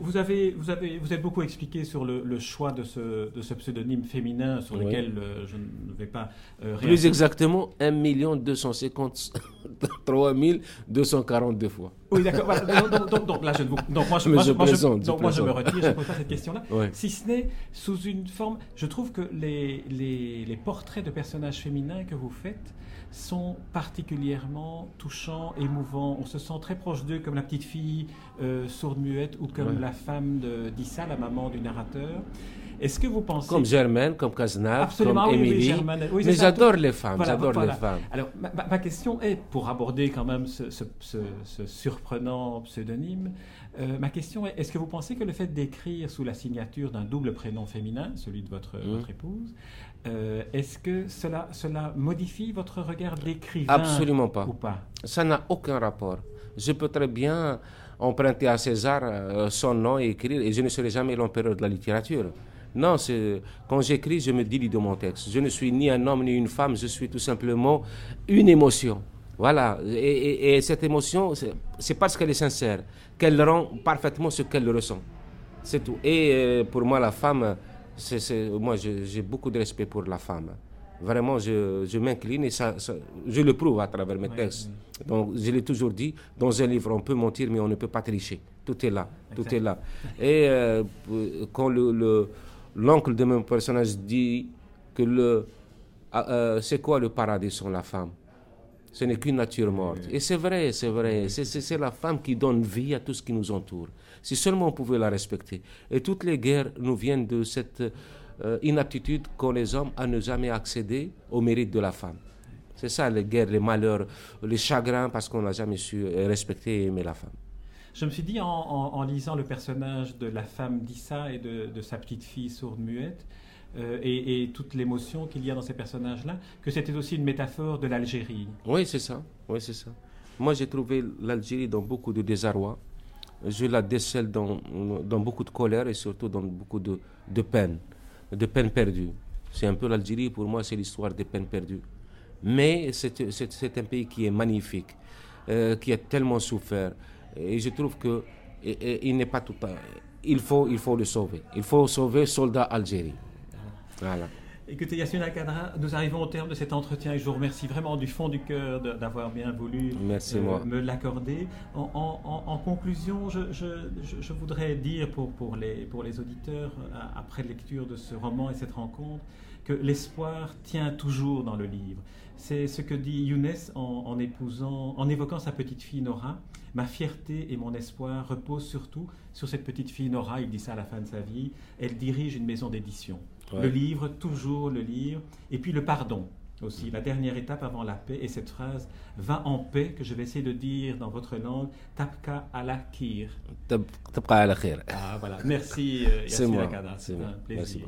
Vous, avez, vous, avez, vous êtes beaucoup expliqué sur le, choix de ce, de ce, pseudonyme féminin sur lequel euh, je ne vais pas euh, Plus exactement, 1 253 242 fois. Oui, d'accord. donc, donc, là, je, donc, moi, je, moi, je, donc, moi, je me retire, je ne pose pas cette question-là. Si ce n'est sous une forme. Je trouve que les, les, les portraits de personnages féminins que vous faites sont particulièrement touchants, émouvants. On se sent très proche d'eux, comme la petite fille euh, sourde-muette ou comme la femme d'Issa, la maman du narrateur. Est-ce que vous pensez... Comme Germaine, comme Cazenave, comme Émilie. Oui, Mais j'adore les femmes, j'adore les femmes. Alors, ma, question est, pour aborder quand même ce, ce, surprenant pseudonyme, euh, ma question est, est-ce que vous pensez que le fait d'écrire sous la signature d'un double prénom féminin, celui de votre, mmh. votre épouse, euh, est-ce que cela, cela modifie votre regard d'écrivain Absolument pas. Ou pas? Ça n'a aucun rapport. Je peux très bien emprunter à César euh, son nom et écrire, et je ne serai jamais l'empereur de la littérature. Non, quand j'écris, je me dis de mon texte. Je ne suis ni un homme ni une femme, je suis tout simplement une émotion. Voilà, et, cette émotion, c'est parce qu'elle est sincère qu'elle rend parfaitement ce qu'elle ressent. C'est tout. Et euh, pour moi, la femme, moi, j'ai beaucoup de respect pour la femme. Vraiment, je, m'incline et ça, je le prouve à travers mes textes. Donc, je l'ai toujours dit, dans un livre, on peut mentir, mais on ne peut pas tricher. Tout est là, tout est là. Et euh, quand le, l'oncle de mon personnage dit que le, ah, euh, c'est quoi le paradis sans la femme? Ce n'est qu'une nature morte. Et c'est vrai, c'est vrai. C'est la femme qui donne vie à tout ce qui nous entoure si seulement on pouvait la respecter. Et toutes les guerres nous viennent de cette euh, inaptitude qu'ont les hommes à ne jamais accéder au mérite de la femme. C'est ça les guerres, les malheurs, les chagrins, parce qu'on n'a jamais su respecter et aimer la femme. Je me suis dit en, lisant le personnage de la femme d'Issa et de, sa petite fille sourde-muette, euh, et, toute l'émotion qu'il y a dans ces personnages-là, que c'était aussi une métaphore de l'Algérie. Oui, c'est ça. Oui, c'est ça. Moi, j'ai trouvé l'Algérie dans beaucoup de désarroi je la décèle dans, beaucoup de colère et surtout dans beaucoup de, de peine, de peine perdue. C'est un peu l'Algérie, pour moi, c'est l'histoire des peines perdues. Mais c'est un pays qui est magnifique, euh, qui a tellement souffert. Et je trouve que il n'est pas tout. Il faut, il faut le sauver. Il faut sauver soldat Algérie. Voilà. Écoutez, Yassine Akadra, nous arrivons au terme de cet entretien et je vous remercie vraiment du fond du cœur d'avoir bien voulu euh, me l'accorder. En, conclusion, je, voudrais dire pour, pour, les, pour les auditeurs, euh, après lecture de ce roman et cette rencontre, que l'espoir tient toujours dans le livre. C'est ce que dit Younes en, épousant, en évoquant sa petite fille Nora. Ma fierté et mon espoir reposent surtout sur cette petite fille Nora, il dit ça à la fin de sa vie. Elle dirige une maison d'édition. Le livre, toujours le livre. Et puis le pardon aussi, la dernière étape avant la paix. Et cette phrase, va en paix, que je vais essayer de dire dans votre langue, tapka ala kir. Tapka ala khir. Ah voilà, merci euh, C'est moi. C'est un plaisir.